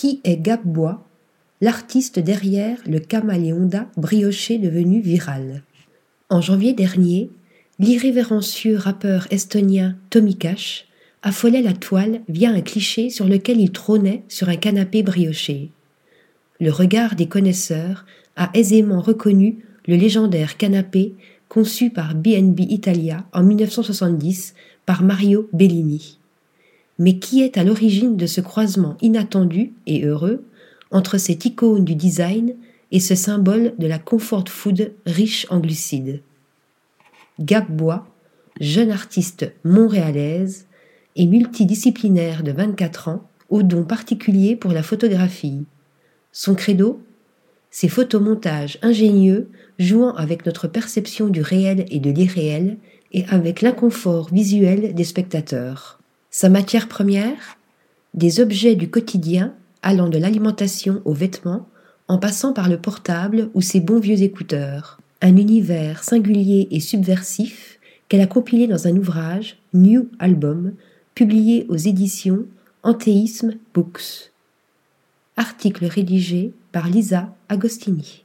Qui est Gab Bois, l'artiste derrière le caméléonda brioché devenu viral En janvier dernier, l'irrévérencieux rappeur estonien Tommy Cash affolait la toile via un cliché sur lequel il trônait sur un canapé brioché. Le regard des connaisseurs a aisément reconnu le légendaire canapé conçu par BNB Italia en 1970 par Mario Bellini. Mais qui est à l'origine de ce croisement inattendu et heureux entre cette icône du design et ce symbole de la comfort food riche en glucides Gab Bois, jeune artiste montréalaise et multidisciplinaire de 24 ans, au don particulier pour la photographie. Son credo Ses photomontages ingénieux jouant avec notre perception du réel et de l'irréel et avec l'inconfort visuel des spectateurs. Sa matière première Des objets du quotidien allant de l'alimentation aux vêtements, en passant par le portable ou ses bons vieux écouteurs. Un univers singulier et subversif qu'elle a compilé dans un ouvrage, New Album, publié aux éditions Anthéisme Books. Article rédigé par Lisa Agostini.